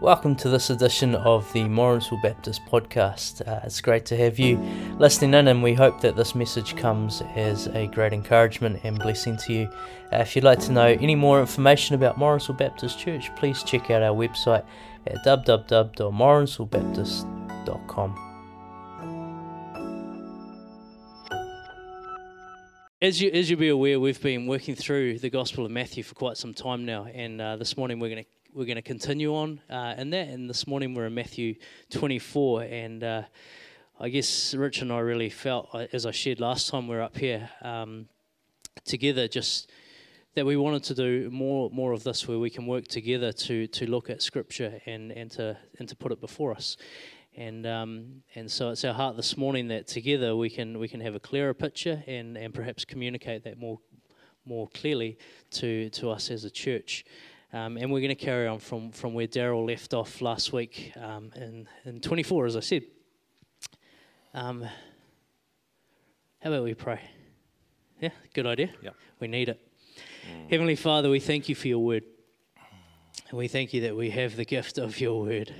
Welcome to this edition of the Morrinsville Baptist podcast. Uh, it's great to have you listening in, and we hope that this message comes as a great encouragement and blessing to you. Uh, if you'd like to know any more information about Morrinsville Baptist Church, please check out our website at www.morrinsvillebaptist.com. As you as you'll be aware, we've been working through the Gospel of Matthew for quite some time now, and uh, this morning we're going to we're going to continue on uh, in that. And this morning we're in Matthew 24, and uh, I guess Rich and I really felt, uh, as I shared last time we were up here um, together, just that we wanted to do more more of this, where we can work together to to look at Scripture and and to and to put it before us. And um, and so it's our heart this morning that together we can we can have a clearer picture and, and perhaps communicate that more more clearly to to us as a church. Um, and we're going to carry on from, from where Daryl left off last week um, in, in 24, as I said. Um, how about we pray? Yeah, good idea. Yep. We need it. Mm. Heavenly Father, we thank you for your word. And we thank you that we have the gift of your word.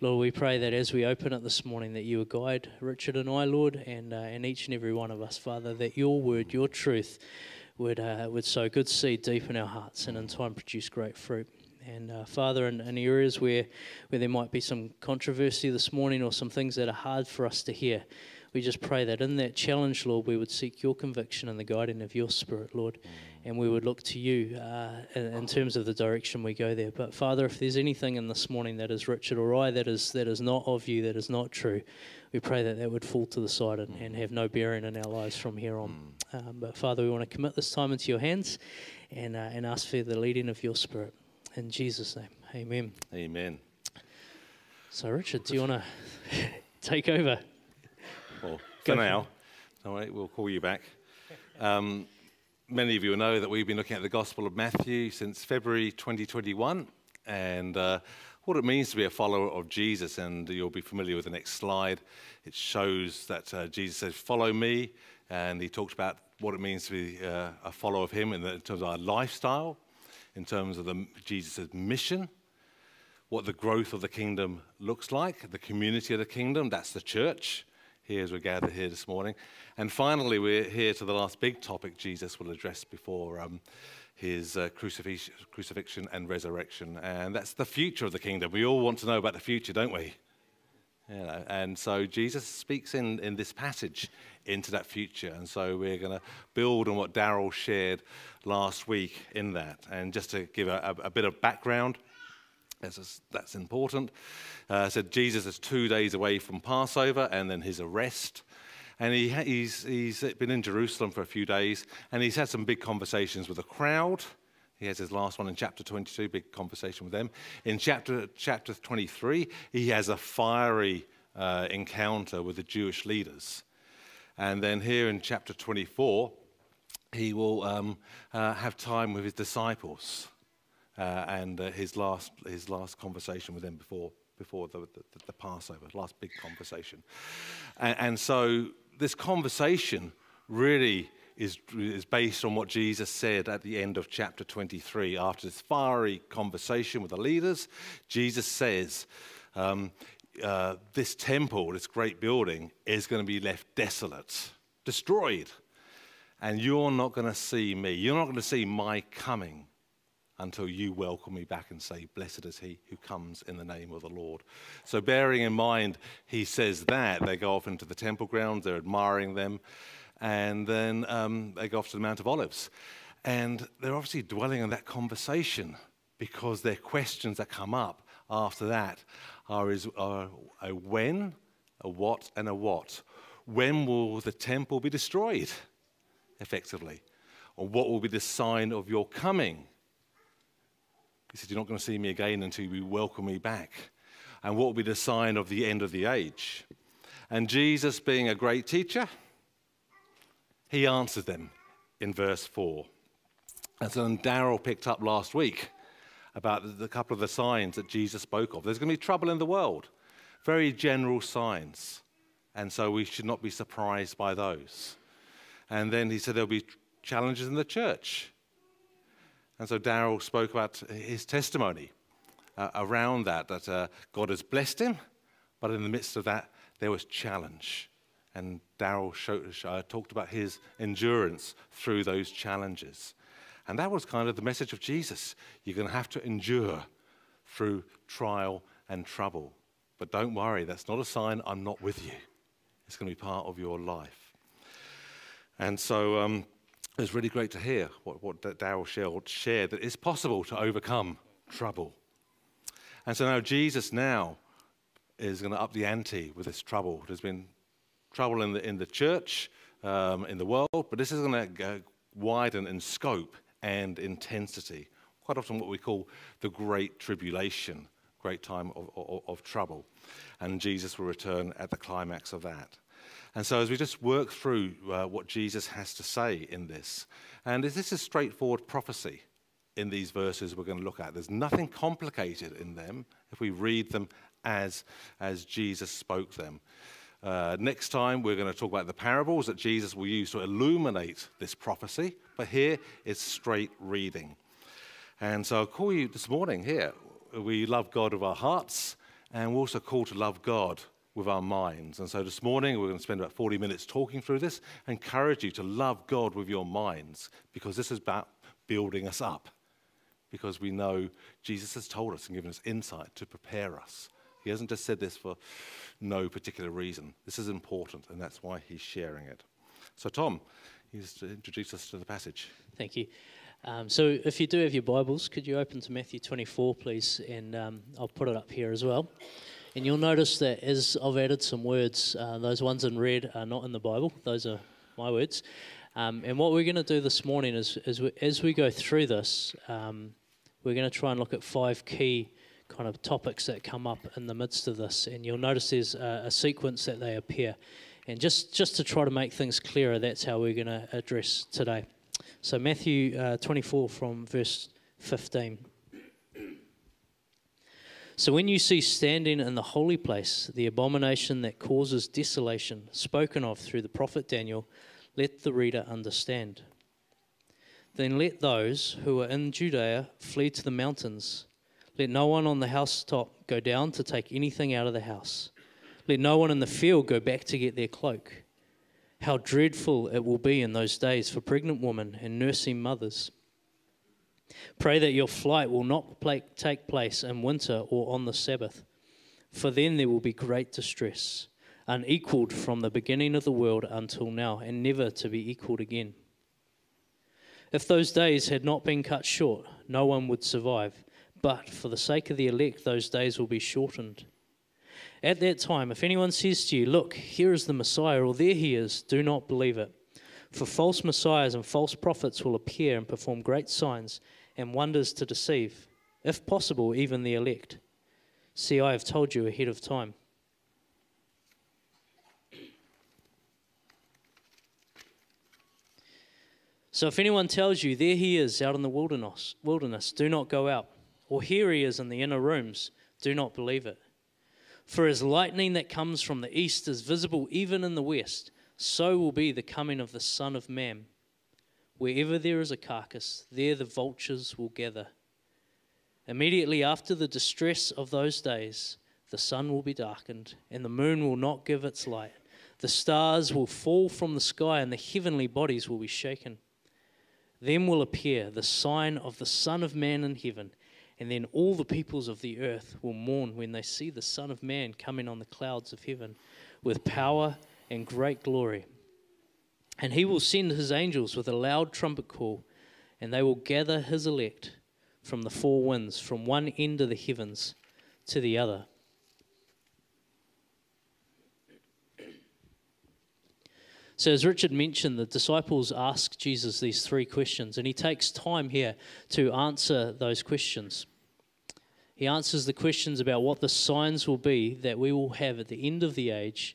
Lord, we pray that as we open it this morning, that you would guide Richard and I, Lord, and, uh, and each and every one of us, Father, that your word, your truth, would, uh, would sow good seed deep in our hearts and in time produce great fruit. And uh, Father, in, in, areas where, where there might be some controversy this morning or some things that are hard for us to hear, we just pray that in that challenge, Lord, we would seek your conviction and the guiding of your Spirit, Lord, and we would look to you uh, in, in, terms of the direction we go there. But Father, if there's anything in this morning that is Richard or I that is that is not of you, that is not true, we pray that that would fall to the side and, and have no bearing in our lives from here on. Um, but Father, we want to commit this time into your hands and, uh, and ask for the leading of your Spirit. In Jesus' name, amen. Amen. So, Richard, do you want to take over? Well, for Go now, all right, we'll call you back. Um, many of you know that we've been looking at the Gospel of Matthew since February 2021 and uh, what it means to be a follower of Jesus. And you'll be familiar with the next slide. It shows that uh, Jesus says, Follow me and he talked about what it means to be uh, a follower of him in, the, in, terms of our lifestyle, in terms of Jesus' mission, what the growth of the kingdom looks like, the community of the kingdom, that's the church, here as we gather here this morning. And finally, we're here to the last big topic Jesus will address before um, his uh, crucifix- crucifixion and resurrection, and that's the future of the kingdom. We all want to know about the future, don't we? You know, and so Jesus speaks in, in this passage into that future. And so we're going to build on what Daryl shared last week in that. And just to give a, a, a bit of background, that's, that's important. Uh, said Jesus is two days away from Passover and then his arrest. And he, he's, he's been in Jerusalem for a few days and he's had some big conversations with the crowd. He has his last one in chapter 22, big conversation with them. In chapter, chapter 23, he has a fiery uh, encounter with the Jewish leaders. And then here in chapter 24, he will um, uh, have time with his disciples uh, and uh, his, last, his last conversation with them before, before the, the, the Passover, last big conversation. And, and so this conversation really is, is based on what Jesus said at the end of chapter 23. After this fiery conversation with the leaders, Jesus says, um, uh, This temple, this great building, is going to be left desolate, destroyed. And you're not going to see me. You're not going to see my coming until you welcome me back and say, Blessed is he who comes in the name of the Lord. So, bearing in mind, he says that, they go off into the temple grounds, they're admiring them and then um, they go off to the Mount of Olives. And they're obviously dwelling on that conversation because their questions that come up after that are, is, are a when, a what, and a what. When will the temple be destroyed, effectively? Or what will be the sign of your coming? He said, You're not going to see me again until you welcome me back. And what will be the sign of the end of the age? And Jesus, being a great teacher, he answers them in verse 4. And so Daryl picked up last week about the couple of the signs that Jesus spoke of. There's going to be trouble in the world, very general signs. And so we should not be surprised by those. And then he said there'll be challenges in the church. And so Daryl spoke about his testimony uh, around that, that uh, God has blessed him, but in the midst of that, there was challenge. And Daryl uh, talked about his endurance through those challenges. And that was kind of the message of Jesus. You're going to have to endure through trial and trouble. But don't worry, that's not a sign I'm not with you. It's going to be part of your life. And so um, it was really great to hear what, what Daryl shared that it's possible to overcome trouble. And so now Jesus now is going to up the ante with this trouble. that has been trouble in the, in the church, um, in the world, but this is going to widen in scope and intensity. Quite often, what we call the Great Tribulation, great time of, of, of trouble. And Jesus will return at the climax of that. And so, as we just work through uh, what Jesus has to say in this, and this is straightforward prophecy in these verses we're going to look at. There's nothing complicated in them if we read them as, as Jesus spoke them. Uh, next time, we're going to talk about the parables that Jesus will use to illuminate this prophecy, but here it's straight reading. And so I'll call you this morning here. We love God with our hearts, and we're also called to love God with our minds. And so this morning, we're going to spend about 40 minutes talking through this. I encourage you to love God with your minds because this is about building us up. Because we know Jesus has told us and given us insight to prepare us. He hasn't just said this for no particular reason. This is important, and that's why he's sharing it. So, Tom, he's to introduce us to the passage. Thank you. Um, so, if you do have your Bibles, could you open to Matthew 24, please? And um, I'll put it up here as well. And you'll notice that as I've added some words, uh, those ones in red are not in the Bible, those are my words. Um, and what we're going to do this morning is, is we, as we go through this, um, we're going to try and look at five key kind of topics that come up in the midst of this. And you'll notice there's a, a sequence that they appear. And just, just to try to make things clearer, that's how we're going to address today. So, Matthew uh, 24 from verse 15. So when you see standing in the holy place the abomination that causes desolation, spoken of through the prophet Daniel, let the reader understand. Then let those who are in Judea flee to the mountains. Let no one on the housetop go down to take anything out of the house. Let no one in the field go back to get their cloak. How dreadful it will be in those days for pregnant women and nursing mothers. Pray that your flight will not take place in winter or on the Sabbath, for then there will be great distress, unequaled from the beginning of the world until now, and never to be equaled again. If those days had not been cut short, no one would survive, but for the sake of the elect, those days will be shortened. At that time, if anyone says to you, Look, here is the Messiah, or there he is, do not believe it. For false messiahs and false prophets will appear and perform great signs and wonders to deceive, if possible, even the elect. See, I have told you ahead of time. So if anyone tells you, There he is out in the wilderness, wilderness, do not go out. Or here he is in the inner rooms, do not believe it. For as lightning that comes from the east is visible even in the west, so will be the coming of the Son of Man. Wherever there is a carcass, there the vultures will gather. Immediately after the distress of those days, the sun will be darkened, and the moon will not give its light. The stars will fall from the sky, and the heavenly bodies will be shaken. Then will appear the sign of the Son of Man in heaven, and then all the peoples of the earth will mourn when they see the Son of Man coming on the clouds of heaven with power and great glory. And he will send his angels with a loud trumpet call, and they will gather his elect from the four winds, from one end of the heavens to the other. So, as Richard mentioned, the disciples ask Jesus these three questions, and he takes time here to answer those questions. He answers the questions about what the signs will be that we will have at the end of the age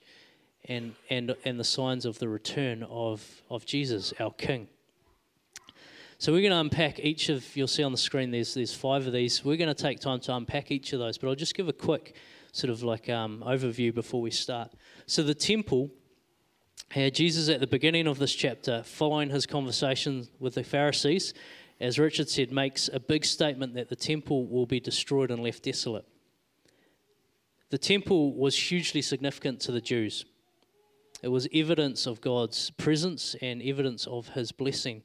and, and, and the signs of the return of, of Jesus, our King. So we're going to unpack each of, you'll see on the screen, there's, there's five of these. We're going to take time to unpack each of those, but I'll just give a quick sort of like um, overview before we start. So the temple had Jesus at the beginning of this chapter, following his conversation with the Pharisees, as Richard said, makes a big statement that the temple will be destroyed and left desolate. The temple was hugely significant to the Jews. It was evidence of God's presence and evidence of his blessing.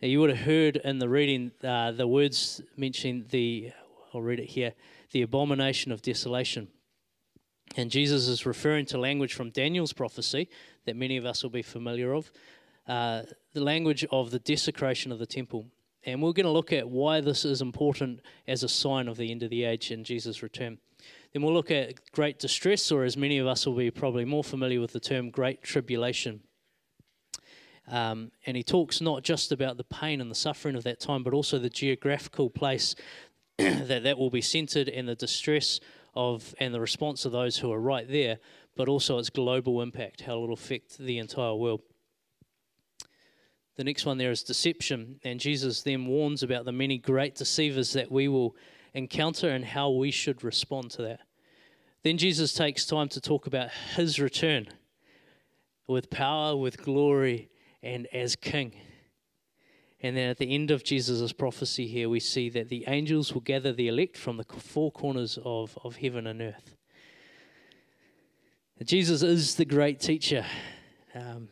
Now, you would have heard in the reading uh, the words mentioning the, I'll read it here, the abomination of desolation. And Jesus is referring to language from Daniel's prophecy that many of us will be familiar of, uh, the language of the desecration of the temple. And we're going to look at why this is important as a sign of the end of the age and Jesus' return. Then we'll look at great distress, or as many of us will be probably more familiar with the term great tribulation. Um, and he talks not just about the pain and the suffering of that time, but also the geographical place that that will be centered and the distress of and the response of those who are right there, but also its global impact, how it will affect the entire world. The next one there is deception, and Jesus then warns about the many great deceivers that we will encounter and how we should respond to that. Then Jesus takes time to talk about his return with power, with glory, and as king. And then at the end of Jesus' prophecy here, we see that the angels will gather the elect from the four corners of, of heaven and earth. Jesus is the great teacher. Um,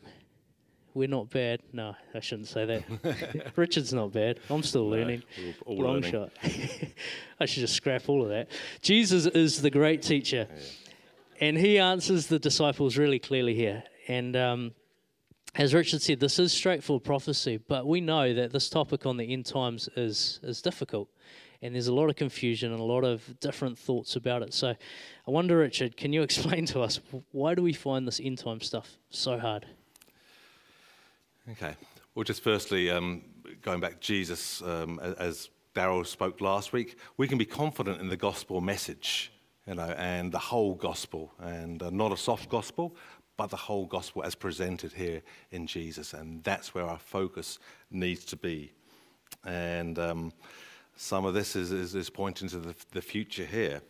we're not bad. No, I shouldn't say that. Richard's not bad. I'm still learning. No, Long learning. shot. I should just scrap all of that. Jesus is the great teacher. And he answers the disciples really clearly here. And um, as Richard said, this is straightforward prophecy, but we know that this topic on the end times is, is difficult. And there's a lot of confusion and a lot of different thoughts about it. So I wonder, Richard, can you explain to us why do we find this end time stuff so hard? Okay. Well, just firstly, um, going back, to Jesus, um, as Daryl spoke last week, we can be confident in the gospel message, you know, and the whole gospel, and uh, not a soft gospel, but the whole gospel as presented here in Jesus, and that's where our focus needs to be. And um, some of this is, is, is pointing to the, the future here.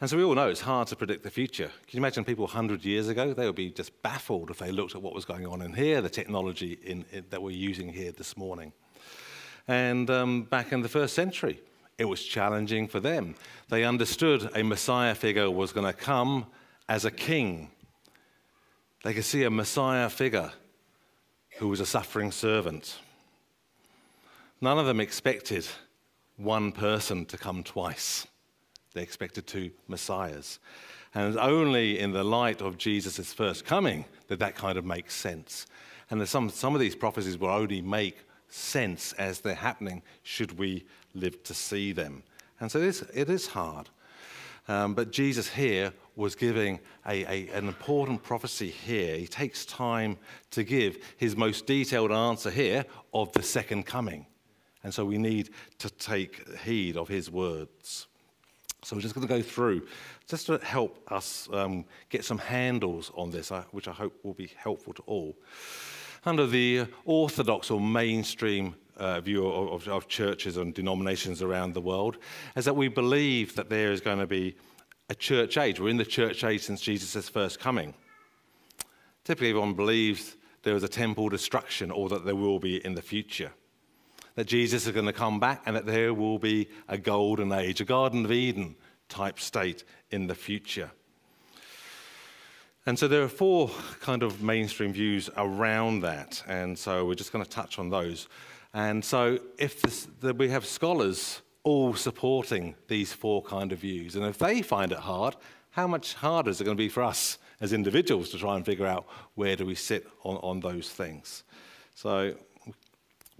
And so we all know it's hard to predict the future. Can you imagine people 100 years ago? They would be just baffled if they looked at what was going on in here, the technology in, in, that we're using here this morning. And um, back in the first century, it was challenging for them. They understood a Messiah figure was going to come as a king. They could see a Messiah figure who was a suffering servant. None of them expected one person to come twice. They expected two messiahs. And it's only in the light of Jesus' first coming that that kind of makes sense. And some, some of these prophecies will only make sense as they're happening should we live to see them. And so it is, it is hard. Um, but Jesus here was giving a, a, an important prophecy here. He takes time to give his most detailed answer here of the second coming. And so we need to take heed of his words. So we're just going to go through just to help us um, get some handles on this, uh, which I hope will be helpful to all. Under the orthodox or mainstream uh, view of, of, of churches and denominations around the world, is that we believe that there is going to be a church age. We're in the church age since Jesus' first coming. Typically, everyone believes there is a temple destruction or that there will be in the future that Jesus is going to come back and that there will be a golden age, a Garden of Eden type state in the future. And so there are four kind of mainstream views around that, and so we're just going to touch on those. And so if this, the, we have scholars all supporting these four kind of views, and if they find it hard, how much harder is it going to be for us as individuals to try and figure out where do we sit on, on those things? So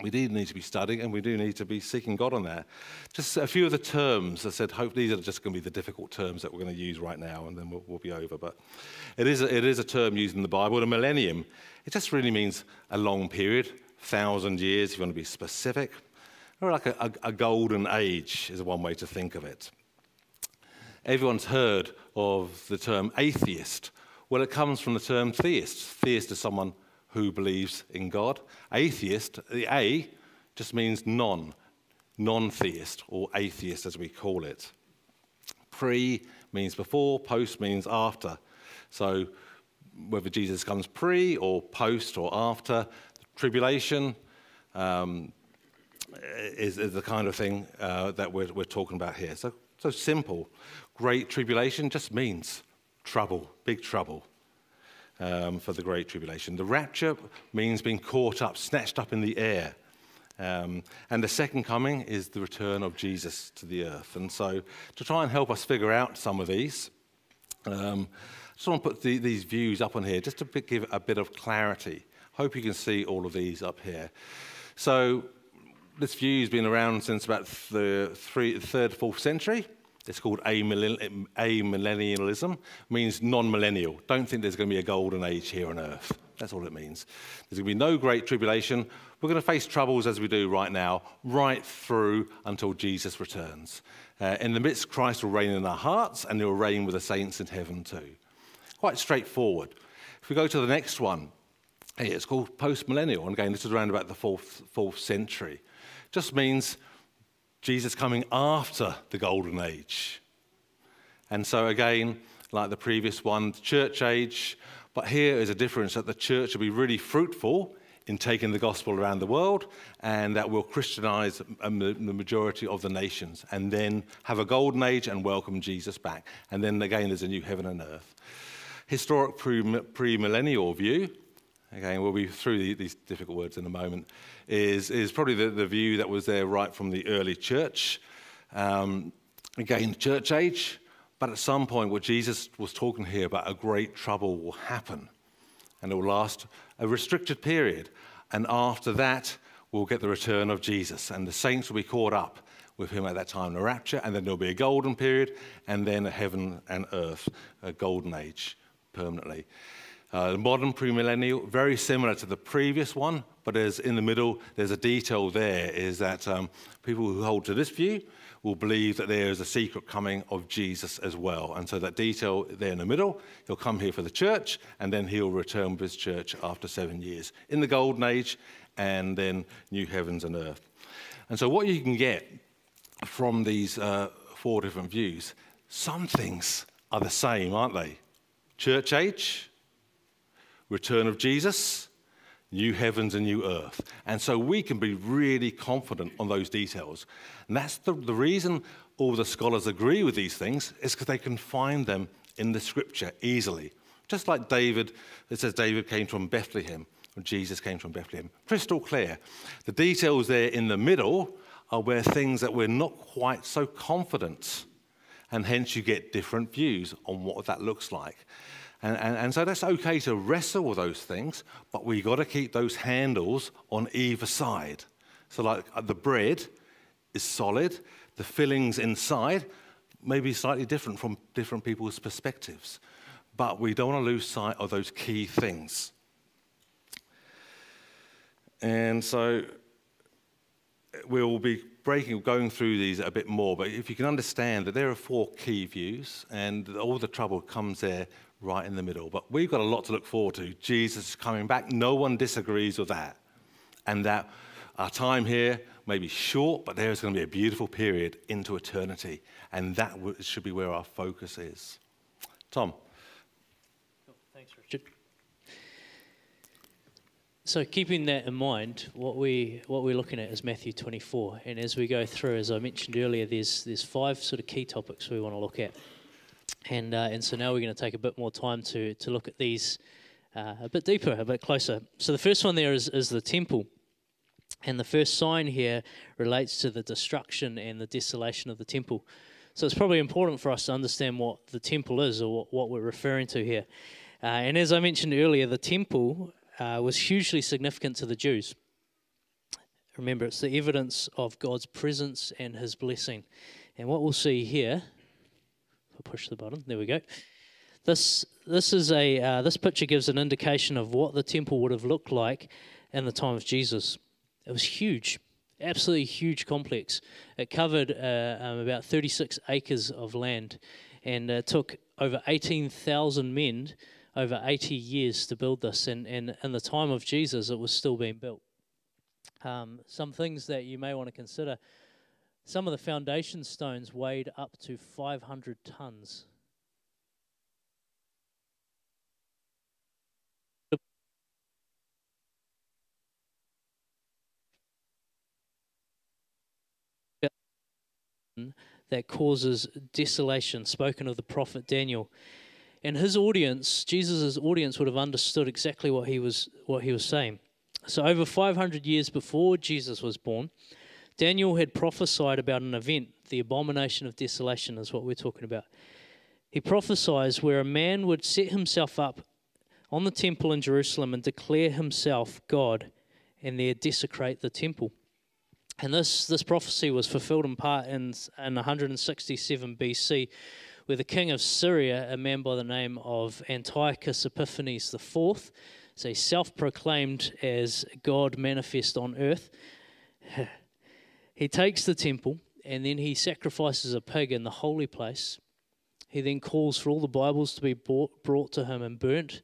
we do need to be studying and we do need to be seeking God on that. Just a few of the terms, I said, hope these are just going to be the difficult terms that we're going to use right now and then we'll, we'll be over. But it is, a, it is a term used in the Bible. The millennium, it just really means a long period, thousand years if you want to be specific. Or like a, a, a golden age is one way to think of it. Everyone's heard of the term atheist. Well, it comes from the term theist. Theist is someone who believes in God. Atheist, the A just means non, non theist, or atheist as we call it. Pre means before, post means after. So whether Jesus comes pre or post or after, tribulation, um, is, is, the kind of thing uh, that we're, we're talking about here. So, so simple. Great tribulation just means trouble, big trouble um, for the Great Tribulation. The rapture means being caught up, snatched up in the air. Um, and the second coming is the return of Jesus to the earth. And so, to try and help us figure out some of these, um, I just want to put the, these views up on here just to give a bit of clarity. Hope you can see all of these up here. So, this view has been around since about the three, third, fourth century. It's called amillennialism, means non-millennial. Don't think there's going to be a golden age here on earth. That's all it means. There's going to be no great tribulation. We're going to face troubles as we do right now, right through until Jesus returns. Uh, in the midst, Christ will reign in our hearts, and he'll reign with the saints in heaven too. Quite straightforward. If we go to the next one, it's called post-millennial. And again, this is around about the fourth, fourth century. Just means Jesus coming after the golden age. And so, again, like the previous one, church age, but here is a difference that the church will be really fruitful in taking the gospel around the world and that will Christianize the majority of the nations and then have a golden age and welcome Jesus back. And then again, there's a new heaven and earth. Historic premillennial view, again, we'll be through these difficult words in a moment, is, is probably the, the view that was there right from the early church. Um, again, church age, but at some point, what Jesus was talking here about a great trouble will happen, and it will last a restricted period. And after that, we'll get the return of Jesus, and the saints will be caught up with him at that time, in the rapture, and then there'll be a golden period, and then a heaven and earth, a golden age permanently. Uh, the modern premillennial, very similar to the previous one, but there's in the middle, there's a detail there, is that um, people who hold to this view will believe that there is a secret coming of Jesus as well. And so that detail there in the middle, he'll come here for the church, and then he'll return with his church after seven years in the golden age, and then new heavens and earth. And so what you can get from these uh, four different views, some things are the same, aren't they? Church age, return of Jesus, new heavens and new earth. And so we can be really confident on those details. And that's the, the reason all the scholars agree with these things is because they can find them in the scripture easily. Just like David, it says David came from Bethlehem, or Jesus came from Bethlehem. Crystal clear. The details there in the middle are where things that we're not quite so confident, and hence you get different views on what that looks like. And, and, and so that's okay to wrestle with those things, but we've got to keep those handles on either side. So, like uh, the bread is solid, the fillings inside may be slightly different from different people's perspectives, but we don't want to lose sight of those key things. And so we'll be breaking, going through these a bit more, but if you can understand that there are four key views, and all the trouble comes there right in the middle. But we've got a lot to look forward to. Jesus is coming back. No one disagrees with that. And that our time here may be short, but there is going to be a beautiful period into eternity. And that should be where our focus is. Tom. Thanks, Richard. So, keeping that in mind, what we what we're looking at is Matthew 24, and as we go through, as I mentioned earlier, there's there's five sort of key topics we want to look at. And, uh, and so now we're going to take a bit more time to, to look at these uh, a bit deeper, a bit closer. So the first one there is, is the temple. And the first sign here relates to the destruction and the desolation of the temple. So it's probably important for us to understand what the temple is or what, what we're referring to here. Uh, and as I mentioned earlier, the temple uh, was hugely significant to the Jews. Remember, it's the evidence of God's presence and his blessing. And what we'll see here push the button. There we go. This this is a uh, this picture gives an indication of what the temple would have looked like in the time of Jesus. It was huge, absolutely huge complex. It covered uh, um, about 36 acres of land, and it took over 18,000 men over 80 years to build this. And, and in the time of Jesus, it was still being built. Um, some things that you may want to consider some of the foundation stones weighed up to 500 tons. That causes desolation, spoken of the prophet Daniel. And his audience, Jesus' audience, would have understood exactly what he was, what he was saying. So, over 500 years before Jesus was born, Daniel had prophesied about an event, the abomination of desolation is what we're talking about. He prophesies where a man would set himself up on the temple in Jerusalem and declare himself God and there desecrate the temple. And this, this prophecy was fulfilled in part in, in 167 BC, where the king of Syria, a man by the name of Antiochus Epiphanes IV, so self proclaimed as God manifest on earth, he takes the temple and then he sacrifices a pig in the holy place. He then calls for all the Bibles to be brought, brought to him and burnt,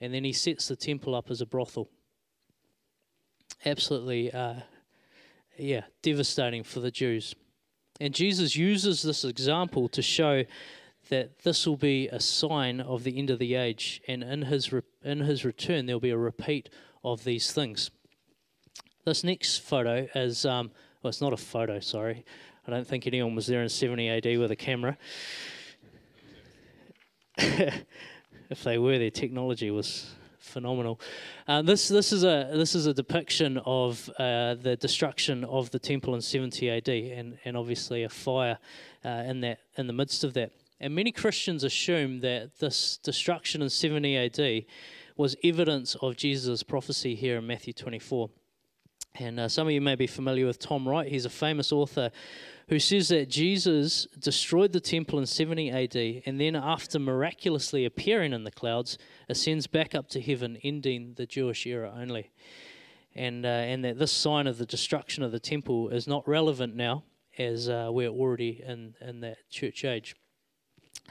and then he sets the temple up as a brothel. Absolutely, uh, yeah, devastating for the Jews. And Jesus uses this example to show that this will be a sign of the end of the age, and in his re- in his return there will be a repeat of these things. This next photo is um, well, it's not a photo. Sorry, I don't think anyone was there in 70 AD with a camera. if they were, their technology was phenomenal. Uh, this this is a this is a depiction of uh, the destruction of the temple in 70 AD, and and obviously a fire uh, in that in the midst of that. And many Christians assume that this destruction in 70 AD was evidence of Jesus' prophecy here in Matthew 24. And uh, some of you may be familiar with Tom Wright. He's a famous author who says that Jesus destroyed the temple in 70 AD and then, after miraculously appearing in the clouds, ascends back up to heaven, ending the Jewish era only. And, uh, and that this sign of the destruction of the temple is not relevant now, as uh, we're already in, in that church age.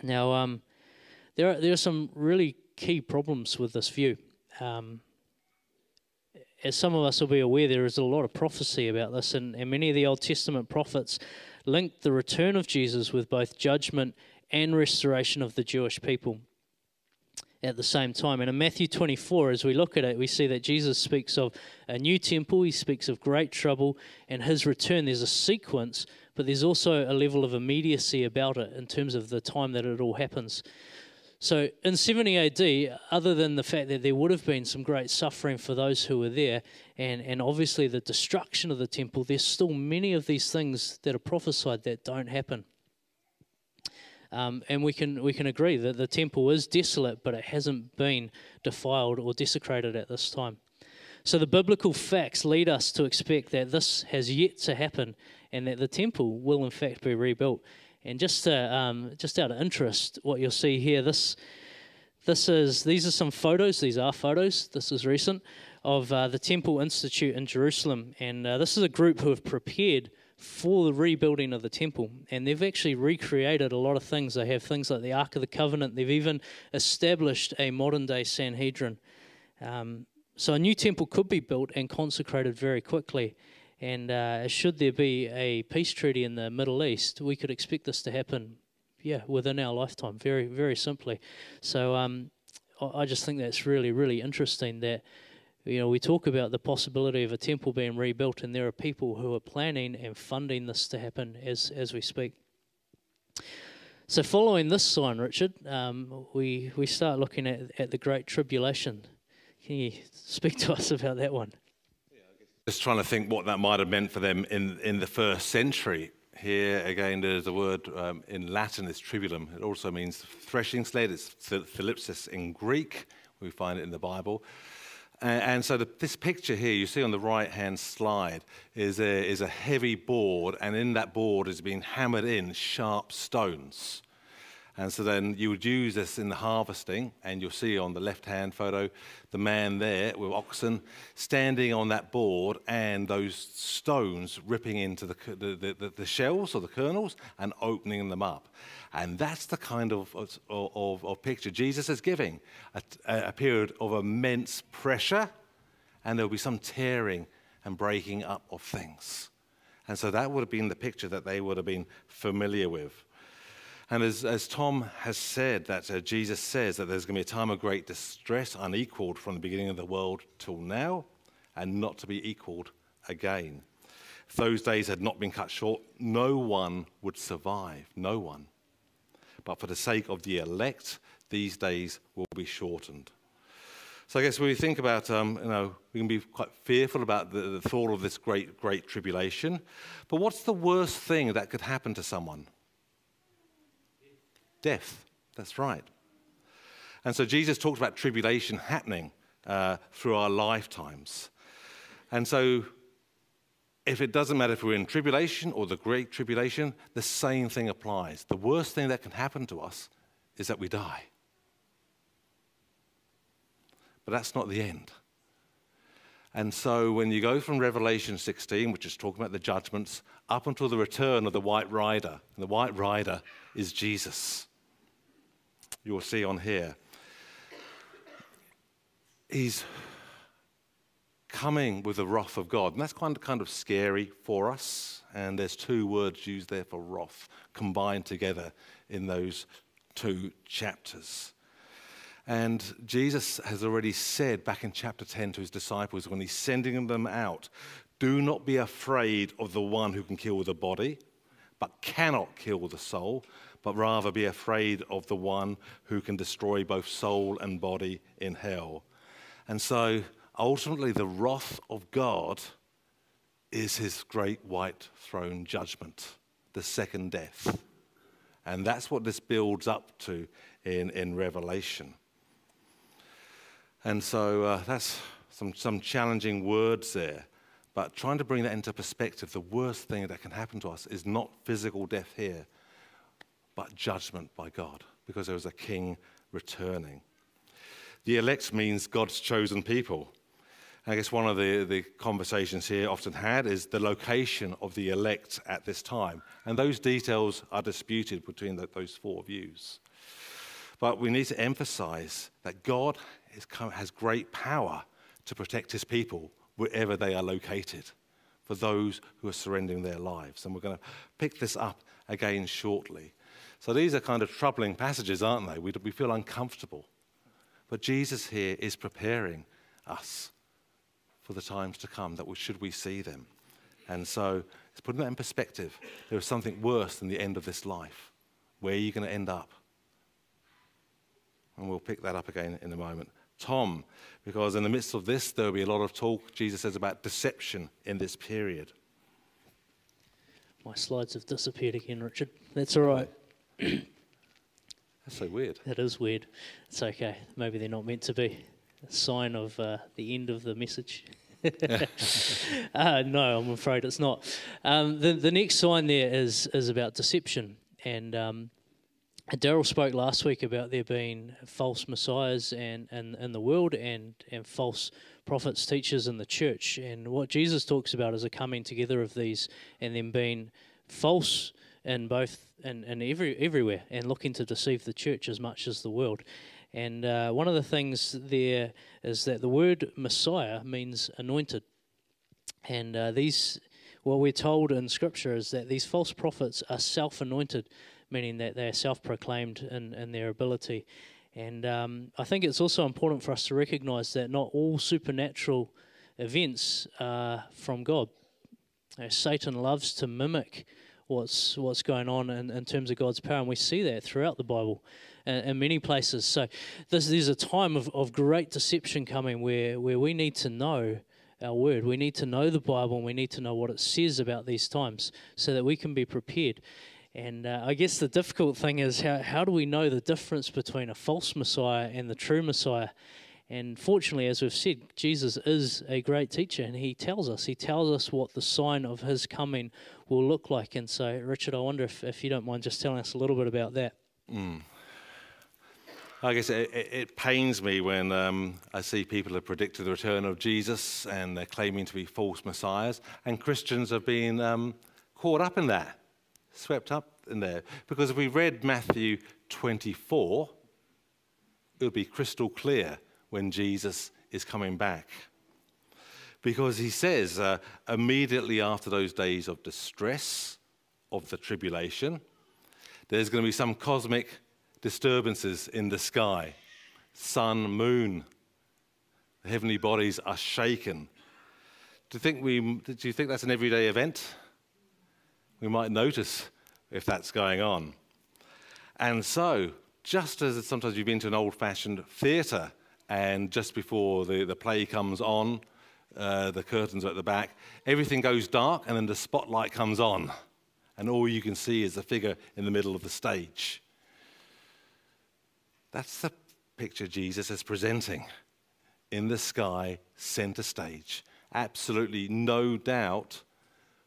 Now, um, there, are, there are some really key problems with this view. Um, as some of us will be aware, there is a lot of prophecy about this, and, and many of the Old Testament prophets linked the return of Jesus with both judgment and restoration of the Jewish people at the same time. And in Matthew 24, as we look at it, we see that Jesus speaks of a new temple, he speaks of great trouble, and his return. There's a sequence, but there's also a level of immediacy about it in terms of the time that it all happens. So in 70 AD, other than the fact that there would have been some great suffering for those who were there, and, and obviously the destruction of the temple, there's still many of these things that are prophesied that don't happen. Um, and we can we can agree that the temple is desolate, but it hasn't been defiled or desecrated at this time. So the biblical facts lead us to expect that this has yet to happen, and that the temple will in fact be rebuilt. And just to, um, just out of interest, what you'll see here, this this is these are some photos. These are photos. This is recent of uh, the Temple Institute in Jerusalem, and uh, this is a group who have prepared for the rebuilding of the temple, and they've actually recreated a lot of things. They have things like the Ark of the Covenant. They've even established a modern day Sanhedrin. Um, so a new temple could be built and consecrated very quickly. And uh, should there be a peace treaty in the Middle East, we could expect this to happen, yeah, within our lifetime, very, very simply. So um, I just think that's really, really interesting that you know we talk about the possibility of a temple being rebuilt, and there are people who are planning and funding this to happen as as we speak. So, following this sign, Richard, um, we we start looking at at the Great Tribulation. Can you speak to us about that one? Just trying to think what that might have meant for them in, in the first century. Here again, there's a word um, in Latin, it's tribulum. It also means threshing sled. It's thlipsis in Greek. We find it in the Bible. And, and so the, this picture here, you see on the right-hand slide, is a, is a heavy board, and in that board is being hammered in sharp stones. And so then you would use this in the harvesting, and you'll see on the left hand photo the man there with oxen standing on that board and those stones ripping into the, the, the, the shells or the kernels and opening them up. And that's the kind of, of, of, picture Jesus is giving a, a period of immense pressure, and there'll be some tearing and breaking up of things. And so that would have been the picture that they would have been familiar with. And as, as Tom has said, that uh, Jesus says that there's going to be a time of great distress, unequaled from the beginning of the world till now, and not to be equaled again. if those days had not been cut short, no one would survive. No one. But for the sake of the elect, these days will be shortened. So I guess when we think about, um, you know, we can be quite fearful about the, the thought of this great, great tribulation. But what's the worst thing that could happen to someone? Death. That's right. And so Jesus talked about tribulation happening uh, through our lifetimes. And so if it doesn't matter if we're in tribulation or the great tribulation, the same thing applies. The worst thing that can happen to us is that we die. But that's not the end. And so when you go from Revelation 16, which is talking about the judgments, up until the return of the white rider, and the white rider is Jesus. You will see on here. He's coming with the wrath of God. And that's kind of, kind of scary for us. And there's two words used there for wrath combined together in those two chapters. And Jesus has already said back in chapter 10 to his disciples when he's sending them out, do not be afraid of the one who can kill the body, but cannot kill the soul, but rather be afraid of the one who can destroy both soul and body in hell. And so ultimately, the wrath of God is his great white throne judgment, the second death. And that's what this builds up to in, in Revelation. And so uh, that's some, some challenging words there. But trying to bring that into perspective, the worst thing that can happen to us is not physical death here, but judgment by God, because there was a king returning. The elect means God's chosen people. I guess one of the, the conversations here often had is the location of the elect at this time. And those details are disputed between the, those four views. But we need to emphasize that God come, has great power to protect his people wherever they are located for those who are surrendering their lives. And we're going to pick this up again shortly. So these are kind of troubling passages, aren't they? We, we feel uncomfortable. But Jesus here is preparing us for the times to come that we, should we see them. And so it's putting that in perspective. There is something worse than the end of this life. Where are you going to end up? And we'll pick that up again in a moment. Tom, because in the midst of this, there will be a lot of talk, Jesus says, about deception in this period. My slides have disappeared again, Richard. That's all right. That's so weird. That is weird. It's okay. Maybe they're not meant to be. A sign of uh, the end of the message. uh, no, I'm afraid it's not. Um, the, the next sign there is, is about deception. And um, Daryl spoke last week about there being false messiahs and, and in the world and, and false prophets, teachers in the church. And what Jesus talks about is a coming together of these and then being false in both and, and every, everywhere and looking to deceive the church as much as the world. And uh, one of the things there is that the word Messiah means anointed. And uh, these, what we're told in Scripture is that these false prophets are self anointed meaning that they are self proclaimed in, in their ability. And um, I think it's also important for us to recognize that not all supernatural events are from God. Satan loves to mimic what's what's going on in, in terms of God's power, and we see that throughout the Bible in, in many places. So this is a time of, of great deception coming where, where we need to know our word. We need to know the Bible and we need to know what it says about these times so that we can be prepared. And uh, I guess the difficult thing is how, how do we know the difference between a false Messiah and the true Messiah? And fortunately, as we've said, Jesus is a great teacher and he tells us, he tells us what the sign of his coming will look like. And so, Richard, I wonder if, if you don't mind just telling us a little bit about that. Mm. I guess it, it, it, pains me when um, I see people have predicted the return of Jesus and they're claiming to be false messiahs, and Christians have been um, caught up in that swept up in there. Because if we read Matthew 24, it would be crystal clear when Jesus is coming back. Because he says, uh, immediately after those days of distress, of the tribulation, there's going to be some cosmic disturbances in the sky sun, moon. The heavenly bodies are shaken. do you think we? Do you think that's an everyday event? We might notice if that's going on. And so, just as sometimes you've been to an old-fashioned theatre, and just before the, the play comes on, uh, the curtains are at the back, everything goes dark, and then the spotlight comes on, and all you can see is a figure in the middle of the stage. That's the picture Jesus is presenting in the sky, center stage. Absolutely no doubt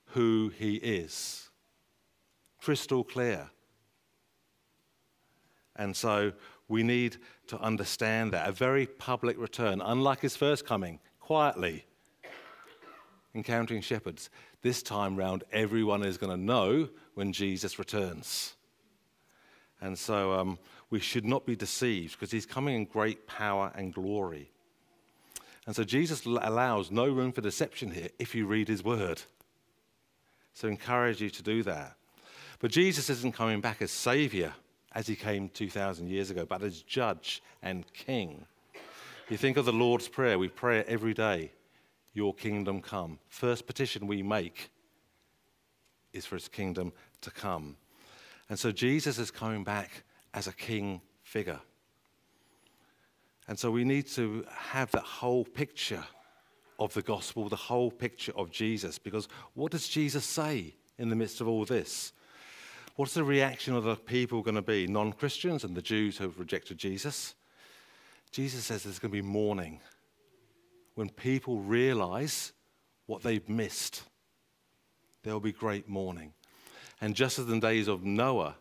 who he is. Crystal clear. And so we need to understand that. A very public return, unlike his first coming, quietly encountering shepherds. This time round, everyone is going to know when Jesus returns. And so um, we should not be deceived because he's coming in great power and glory. And so Jesus allows no room for deception here if you read his word. So I encourage you to do that. But Jesus isn't coming back as Savior as he came 2,000 years ago, but as Judge and King. You think of the Lord's Prayer, we pray it every day Your kingdom come. First petition we make is for his kingdom to come. And so Jesus is coming back as a king figure. And so we need to have that whole picture of the gospel, the whole picture of Jesus, because what does Jesus say in the midst of all this? What's the reaction of the people going to be? Non Christians and the Jews who have rejected Jesus? Jesus says there's going to be mourning when people realize what they've missed. There will be great mourning. And just as in the days of Noah,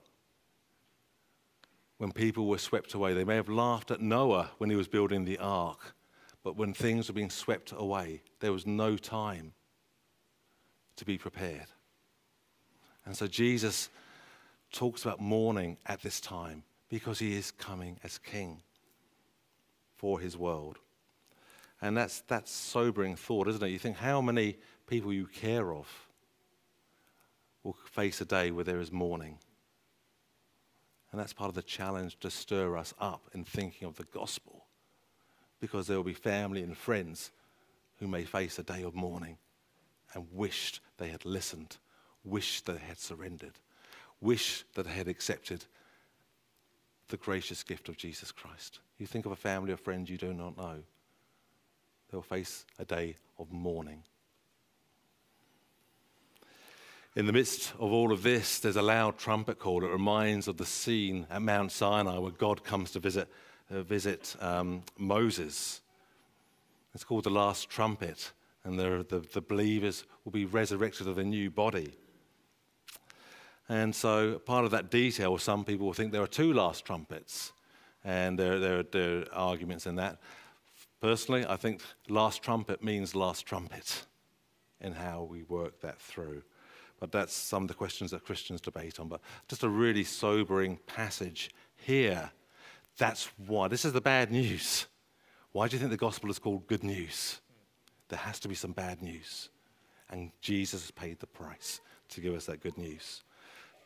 when people were swept away. They may have laughed at Noah when he was building the ark, but when things were being swept away, there was no time to be prepared. And so Jesus talks about mourning at this time because he is coming as king for his world. And that's, that's sobering thought, isn't it? You think how many people you care of will face a day where there is mourning. And that's part of the challenge to stir us up in thinking of the gospel. Because there will be family and friends who may face a day of mourning and wished they had listened, wished they had surrendered, wished that they had accepted the gracious gift of Jesus Christ. You think of a family or friends you do not know, they'll face a day of mourning. In the midst of all of this, there's a loud trumpet call. It reminds of the scene at Mount Sinai where God comes to visit, uh, visit um, Moses. It's called the last trumpet, and the, the, the believers will be resurrected with a new body. And so, part of that detail, some people will think there are two last trumpets, and there, there, there are arguments in that. Personally, I think last trumpet means last trumpet, and how we work that through. But that's some of the questions that Christians debate on. But just a really sobering passage here. That's why. This is the bad news. Why do you think the gospel is called good news? There has to be some bad news. And Jesus has paid the price to give us that good news.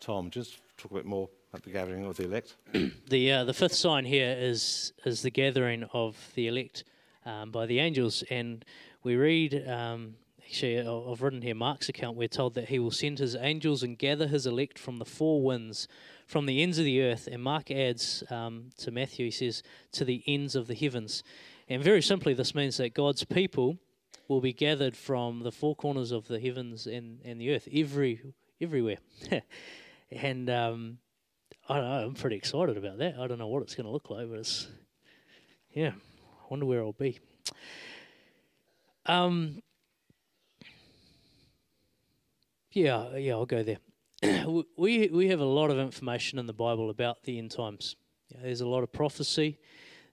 Tom, just talk a bit more about the gathering of the elect. the, uh, the fifth sign here is, is the gathering of the elect um, by the angels. And we read um, actually, I've written here Mark's account. We're told that he will send his angels and gather his elect from the four winds, from the ends of the earth. And Mark adds um, to Matthew, he says, to the ends of the heavens. And very simply, this means that God's people will be gathered from the four corners of the heavens and, and the earth, every everywhere. and um, I don't know, I'm pretty excited about that. I don't know what it's going to look like, but it's, yeah, wonder where I'll be. Um, Yeah, yeah, I'll go there. we we have a lot of information in the Bible about the end times. There's a lot of prophecy.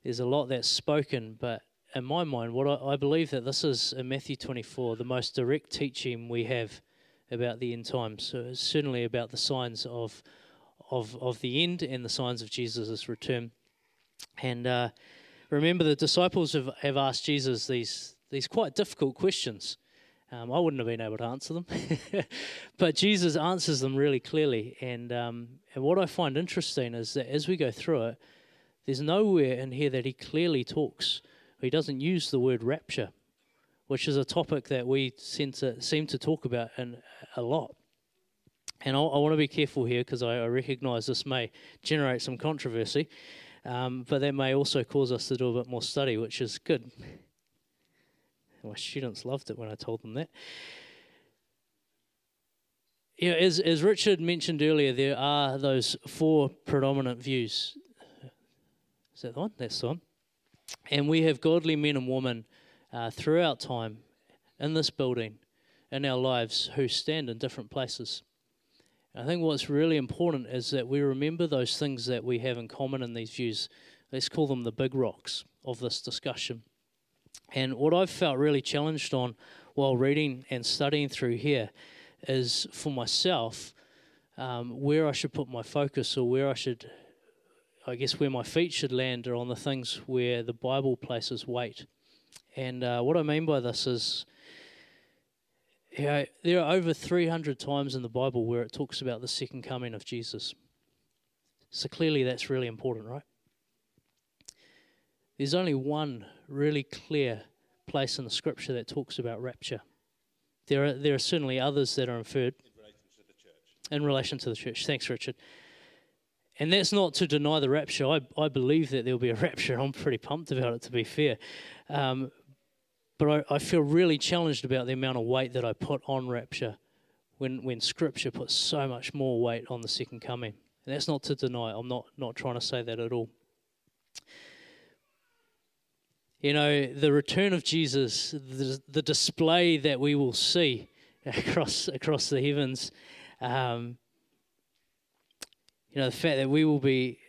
There's a lot that's spoken, but in my mind, what I, I believe that this is in Matthew 24 the most direct teaching we have about the end times. So it's certainly about the signs of of of the end and the signs of Jesus' return. And uh, remember, the disciples have, have asked Jesus these these quite difficult questions. Um, I wouldn't have been able to answer them, but Jesus answers them really clearly. And um, and what I find interesting is that as we go through it, there's nowhere in here that he clearly talks. He doesn't use the word rapture, which is a topic that we seem to, seem to talk about in, a lot. And I, I want to be careful here because I, I recognize this may generate some controversy, um, but that may also cause us to do a bit more study, which is good. My students loved it when I told them that. Yeah, as, as Richard mentioned earlier, there are those four predominant views. Is that the one? That's the one. And we have godly men and women uh, throughout time in this building, in our lives, who stand in different places. I think what's really important is that we remember those things that we have in common in these views. Let's call them the big rocks of this discussion. And what I've felt really challenged on while reading and studying through here is for myself um, where I should put my focus or where I should, I guess, where my feet should land are on the things where the Bible places weight. And uh, what I mean by this is, you know, there are over 300 times in the Bible where it talks about the second coming of Jesus. So clearly that's really important, right? There's only one really clear place in the scripture that talks about rapture. There are, there are certainly others that are inferred in relation to the church. In relation to the church. Thanks, Richard. And that's not to deny the rapture. I, I believe that there'll be a rapture. I'm pretty pumped about it, to be fair. Um, but I, I feel really challenged about the amount of weight that I put on rapture when, when Scripture puts so much more weight on the second coming. And that's not to deny. I'm not, not trying to say that at all. You know, the return of Jesus, the, the display that we will see across across the heavens, um, you know, the fact that we will be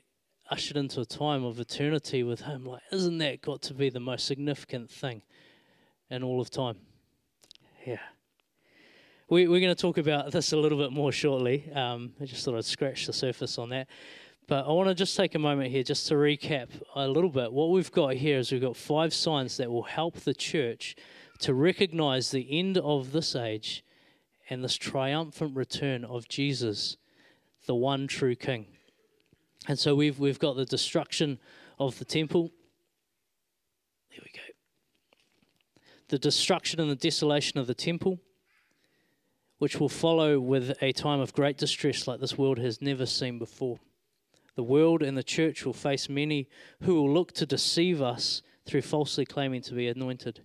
ushered into a time of eternity with Him, like, isn't that got to be the most significant thing in all of time? Yeah. We, we're going to talk about this a little bit more shortly. Um, I just thought I'd scratch the surface on that. But I want to just take a moment here just to recap a little bit. What we've got here is we've got five signs that will help the church to recognize the end of this age and this triumphant return of Jesus, the one true King. And so we've we've got the destruction of the temple. There we go. The destruction and the desolation of the temple, which will follow with a time of great distress like this world has never seen before. The world and the church will face many who will look to deceive us through falsely claiming to be anointed.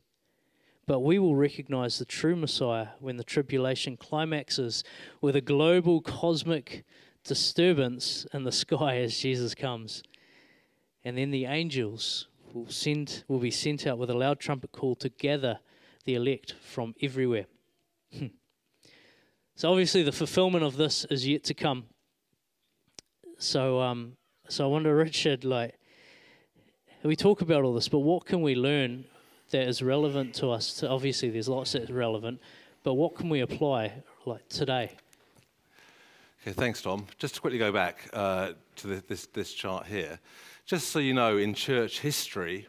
But we will recognize the true Messiah when the tribulation climaxes with a global cosmic disturbance in the sky as Jesus comes. And then the angels will, send, will be sent out with a loud trumpet call to gather the elect from everywhere. so, obviously, the fulfillment of this is yet to come. So, um, so I wonder, Richard, like, we talk about all this, but what can we learn that is relevant to us? Obviously, there's lots that's relevant, but what can we apply, like, today? Okay, thanks, Tom. Just to quickly go back uh, to the, this, this chart here, just so you know, in church history,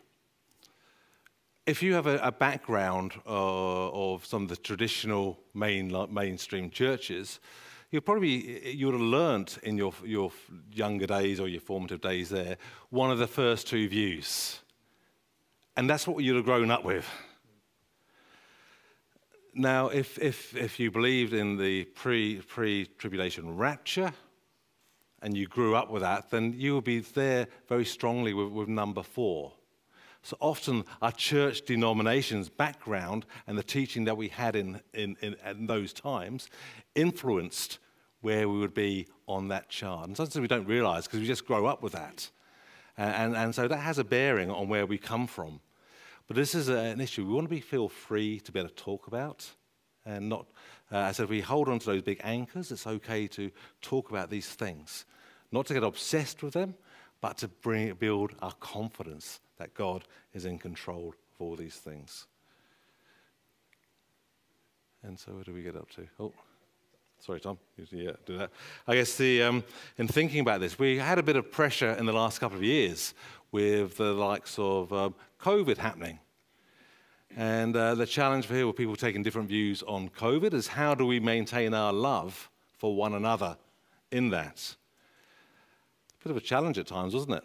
if you have a, a background uh, of some of the traditional main, mainstream churches, you probably you would have learnt in your, your younger days or your formative days there one of the first two views. And that's what you'd have grown up with. Now, if, if, if you believed in the pre, pre-tribulation rapture and you grew up with that, then you will be there very strongly with, with number four. So often our church denomination's background and the teaching that we had in, in, in, in those times influenced where we would be on that chart. And sometimes we don't realize because we just grow up with that. And, and, so that has a bearing on where we come from. But this is an issue we want to be feel free to be able to talk about and not, uh, as if we hold on to those big anchors, it's okay to talk about these things. Not to get obsessed with them, but to bring, build our confidence that God is in control of all these things. And so, where do we get up to? Oh. Sorry, Tom. Yeah, do that. I guess the, um, in thinking about this, we had a bit of pressure in the last couple of years with the likes of um, COVID happening. And uh, the challenge for here with people taking different views on COVID is how do we maintain our love for one another in that? Bit of a challenge at times, wasn't it?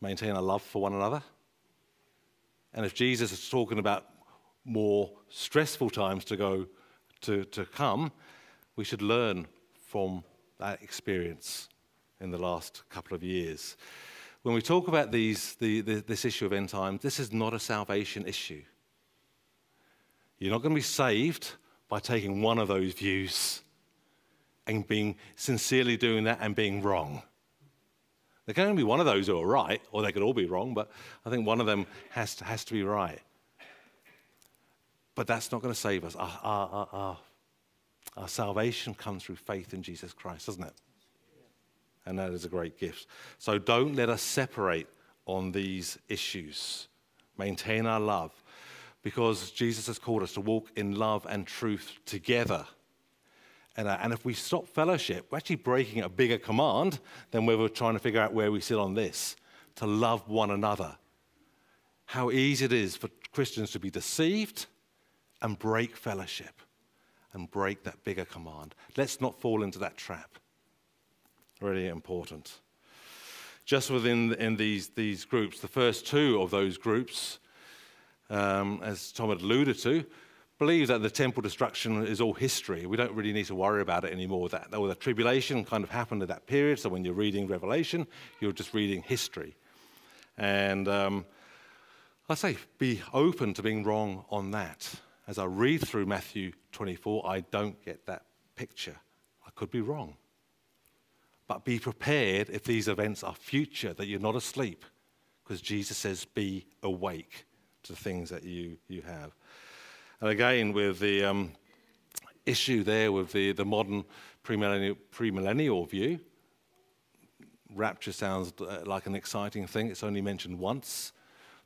Maintain our love for one another. And if Jesus is talking about more stressful times to go to, to come, we should learn from that experience in the last couple of years. When we talk about these, the, the, this issue of end times, this is not a salvation issue. You're not going to be saved by taking one of those views and being sincerely doing that and being wrong. There can only be one of those who are right, or they could all be wrong, but I think one of them has to, has to be right. But that's not going to save us. Our, our, our, our salvation comes through faith in Jesus Christ, doesn't it? And that is a great gift. So don't let us separate on these issues. Maintain our love because Jesus has called us to walk in love and truth together. And, uh, and if we stop fellowship, we're actually breaking a bigger command than we were trying to figure out where we sit on this to love one another. How easy it is for Christians to be deceived and break fellowship and break that bigger command. Let's not fall into that trap. Really important. Just within in these, these groups, the first two of those groups, um, as Tom had alluded to, believe that the temple destruction is all history. We don't really need to worry about it anymore. That, or the tribulation kind of happened at that period. So when you're reading Revelation, you're just reading history. And um, I say, be open to being wrong on that as I read through Matthew 24, I don't get that picture. I could be wrong. But be prepared if these events are future, that you're not asleep, because Jesus says, be awake to things that you, you have. And again, with the um, issue there with the, the modern premillennial, premillennial view, rapture sounds uh, like an exciting thing. It's only mentioned once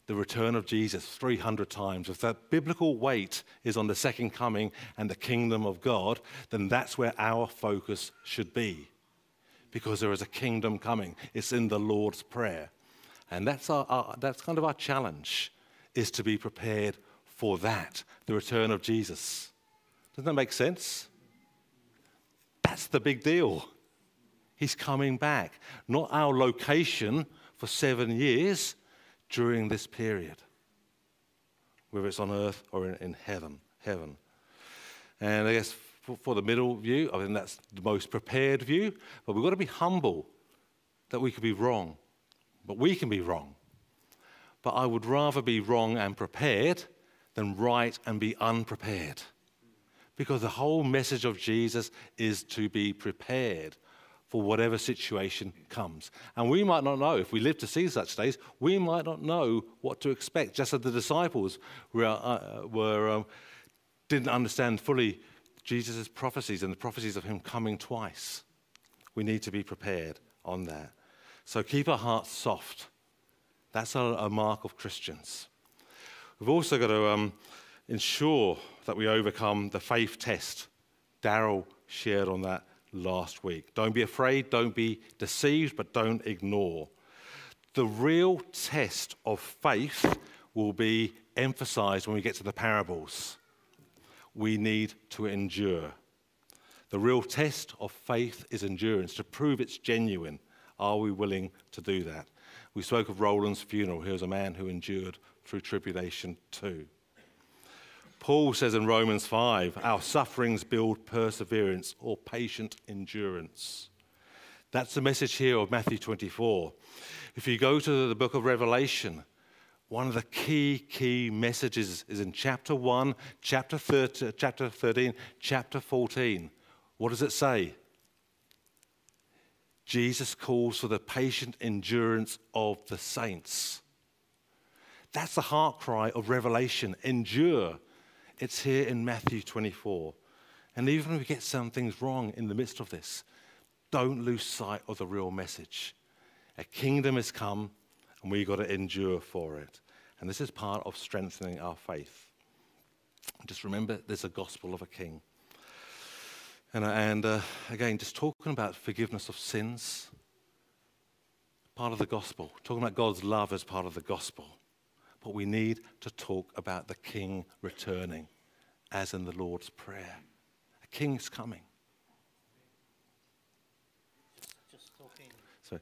the return of Jesus 300 times, if that biblical weight is on the second coming and the kingdom of God, then that's where our focus should be. Because there is a kingdom coming. It's in the Lord's Prayer. And that's, our, our, that's kind of our challenge, is to be prepared for that, the return of Jesus. Doesn't that make sense? That's the big deal. He's coming back. Not our location for seven years during this period, whether it's on earth or in, in heaven. Heaven. And I guess for, for the middle view, I think that's the most prepared view, but we've got to be humble that we could be wrong. But we can be wrong. But I would rather be wrong and prepared than right and be unprepared. Because the whole message of Jesus is to be prepared for whatever situation comes. And we might not know, if we live to see such days, we might not know what to expect, just as the disciples were, uh, were um, didn't understand fully Jesus' prophecies and the prophecies of him coming twice. We need to be prepared on that. So keep our hearts soft. That's a, a mark of Christians. We've also got to um, ensure that we overcome the faith test. Daryl shared on that last week. Don't be afraid, don't be deceived, but don't ignore. The real test of faith will be emphasized when we get to the parables. We need to endure. The real test of faith is endurance, to prove it's genuine. Are we willing to do that? We spoke of Roland's funeral. He was a man who endured through tribulation too. Paul says in Romans 5 our sufferings build perseverance or patient endurance. That's the message here of Matthew 24. If you go to the book of Revelation, one of the key, key messages is in chapter 1, chapter 13, chapter, 13, chapter 14. What does it say? Jesus calls for the patient endurance of the saints. That's the heart cry of Revelation endure. It's here in Matthew 24. And even if we get some things wrong in the midst of this, don't lose sight of the real message. A kingdom has come, and we've got to endure for it. And this is part of strengthening our faith. Just remember, there's a gospel of a king. And, uh, and uh, again, just talking about forgiveness of sins, part of the gospel. Talking about God's love as part of the gospel. But we need to talk about the King returning, as in the Lord's Prayer. A King's coming. So,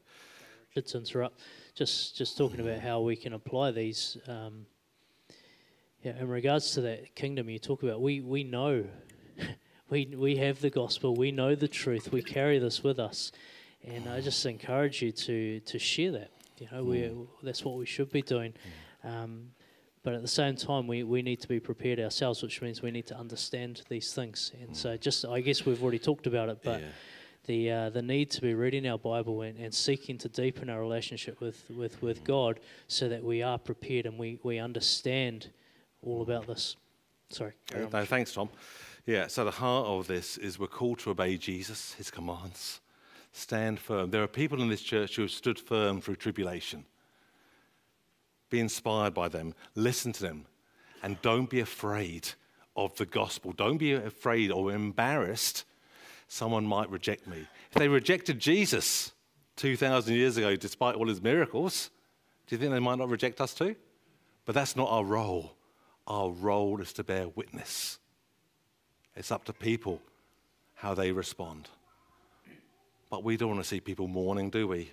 interrupt. Just, just talking about how we can apply these. Um, Yeah, in regards to that kingdom you talk about, we, we know, we, we have the gospel, we know the truth, we carry this with us. And I just encourage you to, to share that. You know, we that's what we should be doing. Um, but at the same time, we, we need to be prepared ourselves, which means we need to understand these things. And so, just I guess we've already talked about it, but Yeah. the uh, the need to be reading our Bible and, and seeking to deepen our relationship with, with, with God, so that we are prepared and we, we understand all about this. Sorry. No, thanks, Tom. Yeah, so the heart of this is we're called to obey Jesus, his commands. Stand firm. There are people in this church who have stood firm through tribulation. Be inspired by them, listen to them, and don't be afraid of the gospel. Don't be afraid or embarrassed someone might reject me. If they rejected Jesus 2,000 years ago, despite all his miracles, do you think they might not reject us too? But that's not our role. Our role is to bear witness. It's up to people how they respond. But we don't want to see people mourning, do we?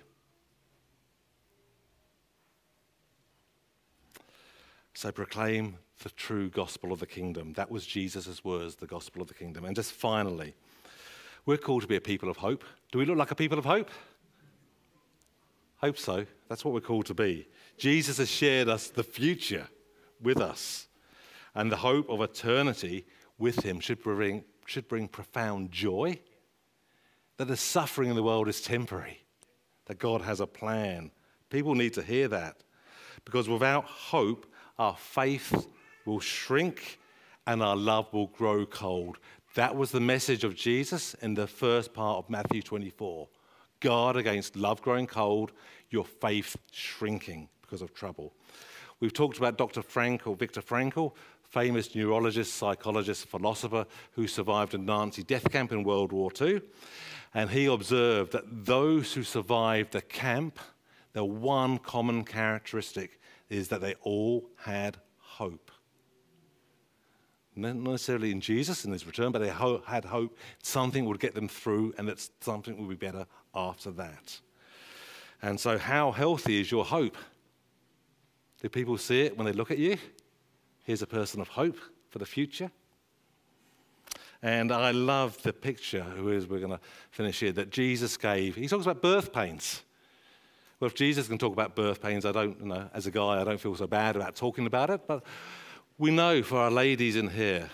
So proclaim the true gospel of the kingdom. That was Jesus' words, the gospel of the kingdom. And just finally, we're called to be a people of hope. Do we look like a people of hope? Hope so. That's what we're called to be. Jesus has shared us the future with us. And the hope of eternity with him should bring, should bring profound joy. That the suffering in the world is temporary, that God has a plan. People need to hear that. Because without hope, our faith will shrink and our love will grow cold. That was the message of Jesus in the first part of Matthew 24. Guard against love growing cold, your faith shrinking because of trouble. We've talked about Dr. Frankl, Viktor Frankl, famous neurologist, psychologist, philosopher who survived a Nazi death camp in World War II. And he observed that those who survived the camp, the one common characteristic is that they all had hope. Not necessarily in Jesus in his return, but they ho- had hope something would get them through and that something would be better after that. And so, how healthy is your hope? Do people see it when they look at you? Here's a person of hope for the future. And I love the picture, who is we're going to finish here, that Jesus gave. He talks about birth pains. Well, if Jesus can talk about birth pains, I don't, you know, as a guy, I don't feel so bad about talking about it. But we know for our ladies in here,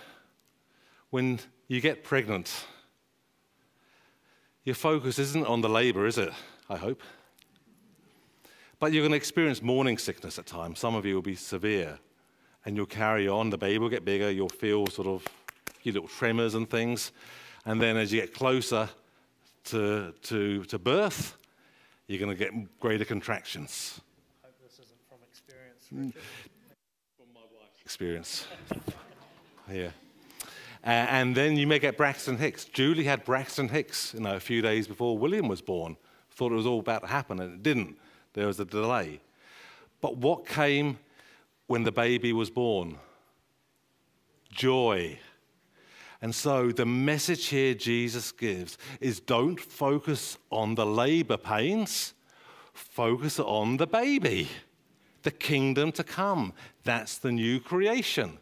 when you get pregnant, your focus isn't on the labor, is it? I hope. But you're going to experience morning sickness at times. Some of you will be severe. And you'll carry on. The baby will get bigger. You'll feel sort of your little tremors and things. And then as you get closer to, to, to birth, you're going to get greater contractions. I hope this isn't from experience. Richard. From my wife's experience. yeah. A- and then you may get Braxton Hicks. Julie had Braxton Hicks, you know, a few days before William was born. Thought it was all about to happen, and it didn't. There was a delay. But what came when the baby was born? Joy. And so the message here Jesus gives is don't focus on the labor pains, focus on the baby, the kingdom to come. That's the new creation.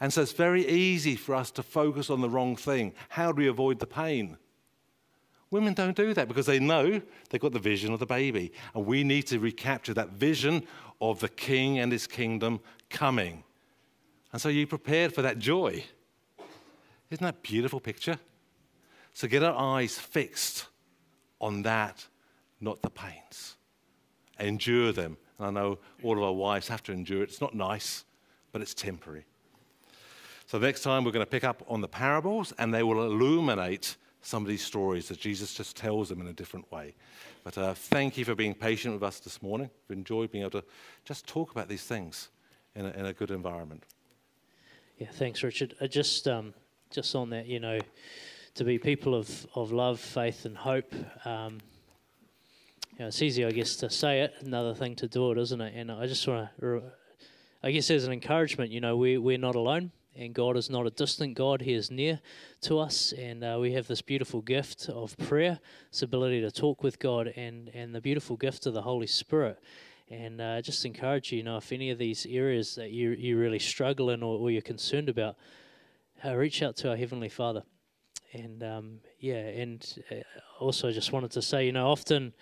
And so it's very easy for us to focus on the wrong thing. How do we avoid the pain? Women don't do that because they know they've got the vision of the baby. And we need to recapture that vision of the king and his kingdom coming. And so you prepared for that joy. Isn't that beautiful picture? So get our eyes fixed on that, not the pains. Endure them. And I know all of our wives have to endure it. It's not nice, but it's temporary. So next time we're going to pick up on the parables and they will illuminate some of these stories that Jesus just tells them in a different way. But uh, thank you for being patient with us this morning. We've enjoyed being able to just talk about these things in a, in a good environment. Yeah, thanks, Richard. Uh, just, um, just on that, you know, to be people of, of love, faith, and hope. Um, you know, it's easy, I guess, to say it. Another thing to do it, isn't it? And I just want to, I guess, as an encouragement, you know, we we're not alone, and God is not a distant God. He is near to us, and uh, we have this beautiful gift of prayer, this ability to talk with God, and and the beautiful gift of the Holy Spirit. And uh, just encourage you, you know, if any of these areas that you you really struggle in or, or you're concerned about, uh, reach out to our Heavenly Father. And um, yeah, and uh, also just wanted to say, you know, often,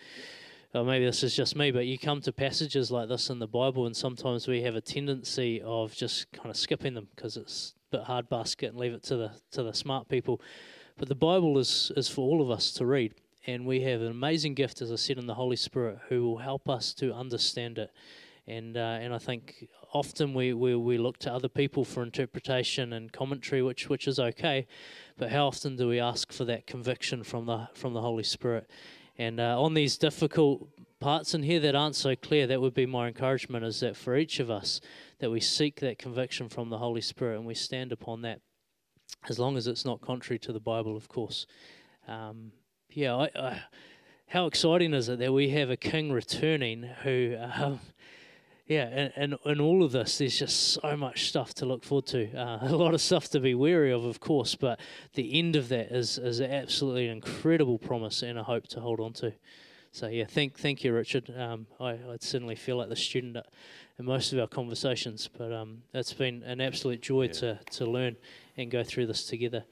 or maybe this is just me, but you come to passages like this in the Bible, and sometimes we have a tendency of just kind of skipping them because it's a bit hard basket and leave it to the to the smart people. But the Bible is is for all of us to read, and we have an amazing gift, as I said, in the Holy Spirit, who will help us to understand it. And uh, and I think often we, we, we look to other people for interpretation and commentary, which which is okay, but how often do we ask for that conviction from the from the Holy Spirit? And uh, on these difficult parts in here that aren't so clear, that would be my encouragement: is that for each of us, that we seek that conviction from the Holy Spirit and we stand upon that, as long as it's not contrary to the Bible, of course. Um, yeah, I, I, how exciting is it that we have a King returning who. Um, yeah, and, and in all of this, there's just so much stuff to look forward to. Uh, a lot of stuff to be wary of, of course, but the end of that is is absolutely an incredible promise and a hope to hold on to. So yeah, thank thank you, Richard. Um, I I certainly feel like the student in most of our conversations, but um, it's been an absolute joy Yeah. to to learn and go through this together.